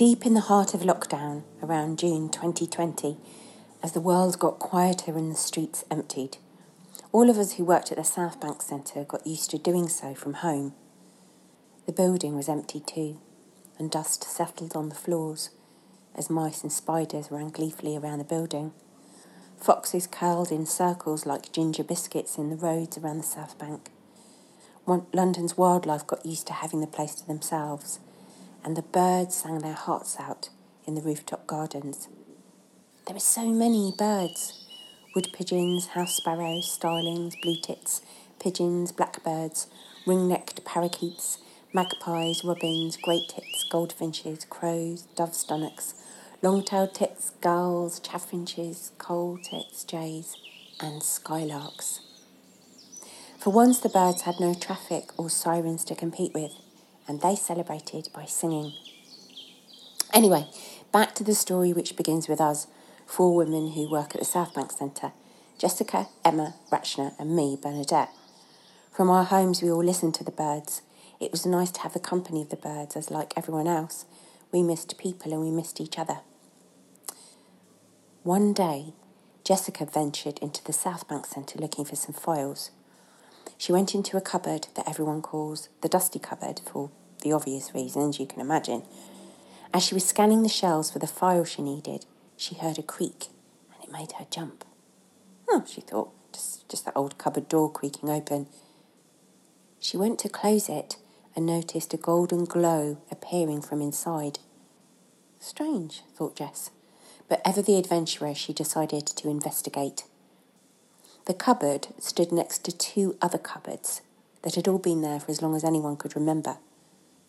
Deep in the heart of lockdown, around June 2020, as the world got quieter and the streets emptied, all of us who worked at the South Bank Centre got used to doing so from home. The building was empty too, and dust settled on the floors as mice and spiders ran gleefully around the building. Foxes curled in circles like ginger biscuits in the roads around the South Bank. London's wildlife got used to having the place to themselves, and the birds sang their hearts out in the rooftop gardens. There were so many birds wood pigeons, house sparrows, starlings, blue tits, pigeons, blackbirds, ring necked parakeets, magpies, robins, great tits, goldfinches, crows, dove stomachs, long tailed tits, gulls, chaffinches, coal tits, jays, and skylarks. For once, the birds had no traffic or sirens to compete with, and they celebrated by singing. Anyway, back to the story which begins with us, four women who work at the South Bank Centre Jessica, Emma, Rachna, and me, Bernadette. From our homes, we all listened to the birds. It was nice to have the company of the birds, as like everyone else, we missed people and we missed each other. One day, Jessica ventured into the South Bank Centre looking for some files. She went into a cupboard that everyone calls the dusty cupboard for the obvious reasons you can imagine. As she was scanning the shelves for the file she needed, she heard a creak and it made her jump. Oh, she thought, just, just that old cupboard door creaking open. She went to close it and noticed a golden glow appearing from inside. Strange, thought Jess but ever the adventurer, she decided to investigate. The cupboard stood next to two other cupboards that had all been there for as long as anyone could remember.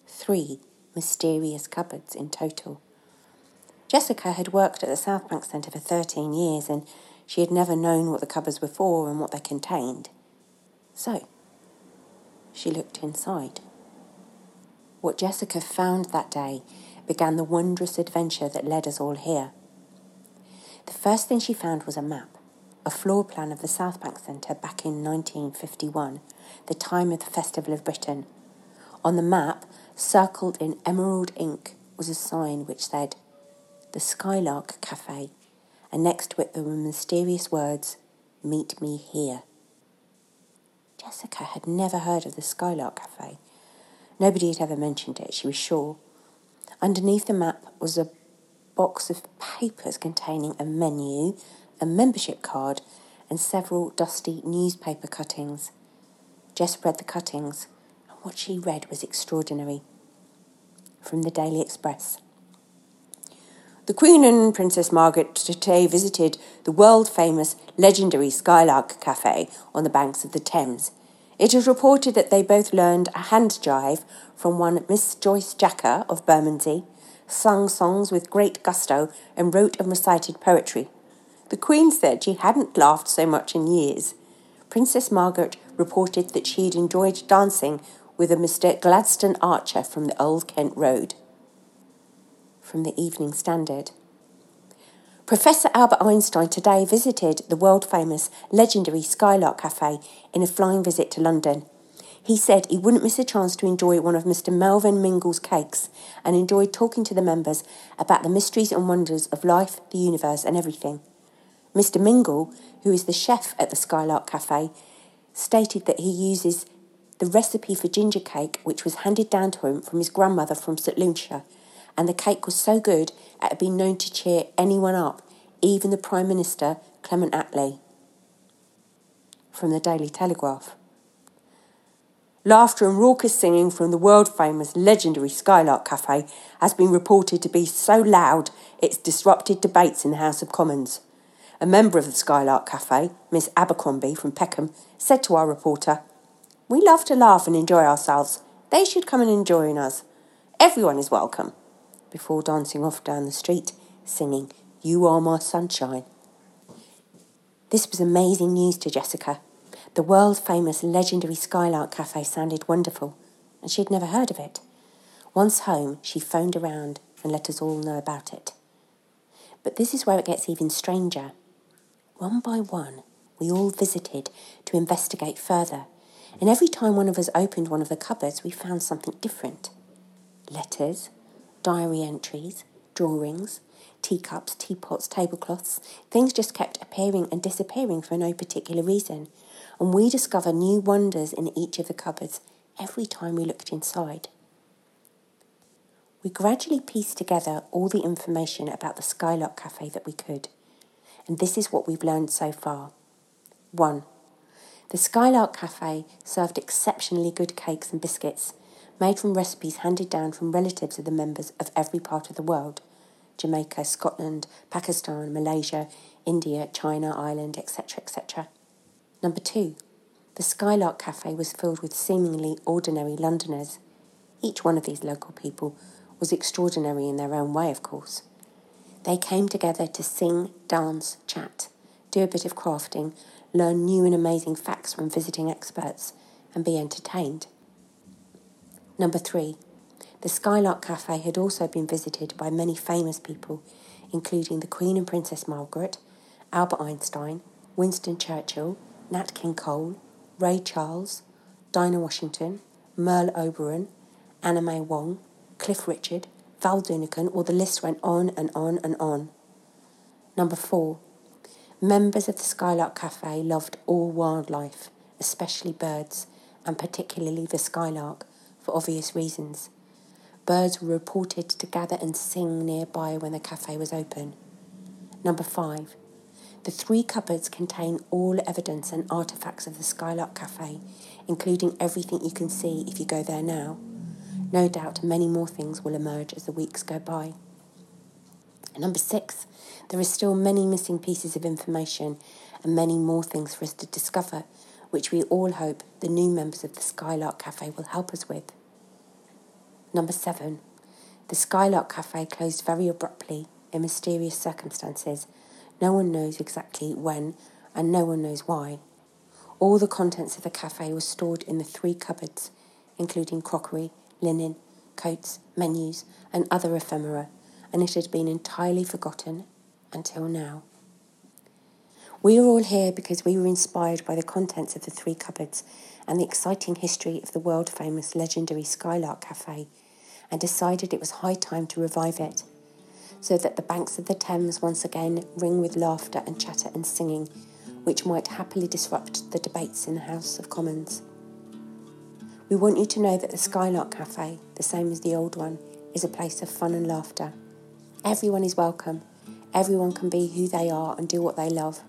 Three mysterious cupboards in total. Jessica had worked at the South Bank Centre for 13 years and she had never known what the cupboards were for and what they contained. So, she looked inside. What Jessica found that day began the wondrous adventure that led us all here. The first thing she found was a map, a floor plan of the South Bank Centre back in 1951, the time of the Festival of Britain. On the map, circled in emerald ink, was a sign which said, The Skylark Cafe, and next to it there were mysterious words, Meet me here. Jessica had never heard of the Skylark Cafe. Nobody had ever mentioned it, she was sure. Underneath the map was a box of papers containing a menu, a membership card, and several dusty newspaper cuttings. Jess read the cuttings, and what she read was extraordinary. From the Daily Express. The Queen and Princess Margaret today visited the world famous legendary Skylark Cafe on the banks of the Thames. It is reported that they both learned a hand jive from one Miss Joyce Jacker of Bermondsey sung songs with great gusto, and wrote and recited poetry. The Queen said she hadn't laughed so much in years. Princess Margaret reported that she had enjoyed dancing with a Mr. Gladstone Archer from the Old Kent Road. From the Evening Standard. Professor Albert Einstein today visited the world famous legendary Skylark Cafe in a flying visit to London. He said he wouldn't miss a chance to enjoy one of Mr. Melvin Mingle's cakes and enjoyed talking to the members about the mysteries and wonders of life, the universe, and everything. Mr. Mingle, who is the chef at the Skylark Cafe, stated that he uses the recipe for ginger cake, which was handed down to him from his grandmother from St. Lucia, and the cake was so good it had been known to cheer anyone up, even the Prime Minister, Clement Attlee. From the Daily Telegraph. Laughter and raucous singing from the world famous legendary Skylark Cafe has been reported to be so loud it's disrupted debates in the House of Commons. A member of the Skylark Cafe, Miss Abercrombie from Peckham, said to our reporter, We love to laugh and enjoy ourselves. They should come and join us. Everyone is welcome. Before dancing off down the street, singing, You Are My Sunshine. This was amazing news to Jessica. The world famous legendary Skylark Cafe sounded wonderful, and she had never heard of it. Once home, she phoned around and let us all know about it. But this is where it gets even stranger. One by one, we all visited to investigate further, and every time one of us opened one of the cupboards, we found something different letters, diary entries, drawings, teacups, teapots, tablecloths. Things just kept appearing and disappearing for no particular reason, and we discover new wonders in each of the cupboards every time we looked inside. We gradually pieced together all the information about the Skylark Cafe that we could, and this is what we've learned so far. 1. The Skylark Cafe served exceptionally good cakes and biscuits made from recipes handed down from relatives of the members of every part of the world Jamaica, Scotland, Pakistan, Malaysia, India, China, Ireland, etc., etc. Number two, the Skylark Cafe was filled with seemingly ordinary Londoners. Each one of these local people was extraordinary in their own way, of course. They came together to sing, dance, chat, do a bit of crafting, learn new and amazing facts from visiting experts, and be entertained. Number three, the Skylark Cafe had also been visited by many famous people, including the Queen and Princess Margaret, Albert Einstein, Winston Churchill, Nat King Cole, Ray Charles, Dinah Washington, Merle Oberon, Anna May Wong, Cliff Richard, Val Doonican, or the list went on and on and on. Number four, members of the Skylark Cafe loved all wildlife, especially birds, and particularly the skylark, for obvious reasons. Birds were reported to gather and sing nearby when the cafe was open. Number five, the three cupboards contain all evidence and artefacts of the Skylark Cafe, including everything you can see if you go there now. No doubt many more things will emerge as the weeks go by. Number six, there are still many missing pieces of information and many more things for us to discover, which we all hope the new members of the Skylark Cafe will help us with. Number seven, the Skylark Cafe closed very abruptly in mysterious circumstances. No one knows exactly when, and no one knows why. All the contents of the cafe were stored in the three cupboards, including crockery, linen, coats, menus, and other ephemera, and it had been entirely forgotten until now. We are all here because we were inspired by the contents of the three cupboards and the exciting history of the world famous legendary Skylark Cafe, and decided it was high time to revive it, so that the banks of the Thames once again ring with laughter and chatter and singing, which might happily disrupt the debates in the House of Commons. We want you to know that the Skylark Cafe, the same as the old one, is a place of fun and laughter. Everyone is welcome. Everyone can be who they are and do what they love.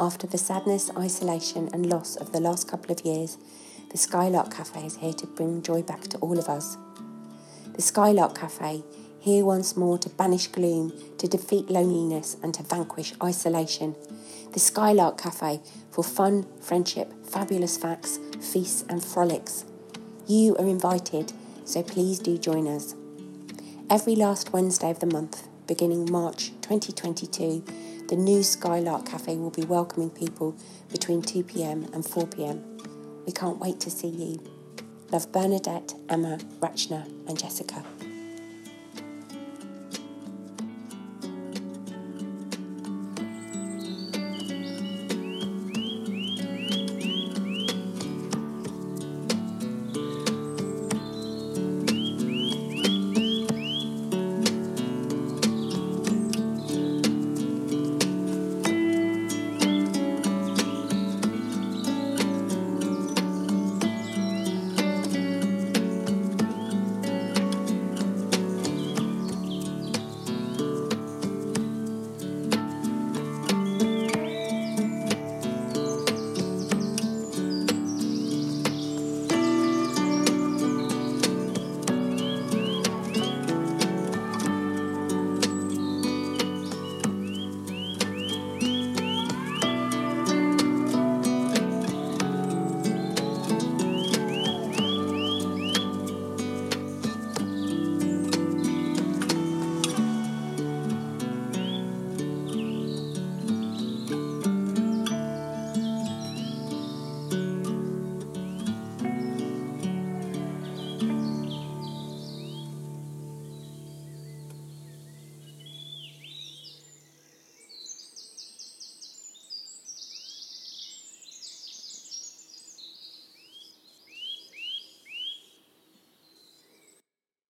After the sadness, isolation, and loss of the last couple of years, the Skylark Cafe is here to bring joy back to all of us. The Skylark Cafe, here once more to banish gloom, to defeat loneliness, and to vanquish isolation. The Skylark Cafe for fun, friendship, fabulous facts, feasts, and frolics. You are invited, so please do join us. Every last Wednesday of the month, beginning March 2022, the new Skylark Cafe will be welcoming people between 2 pm and 4 pm. We can't wait to see you. Love Bernadette, Emma, Rachna, and Jessica.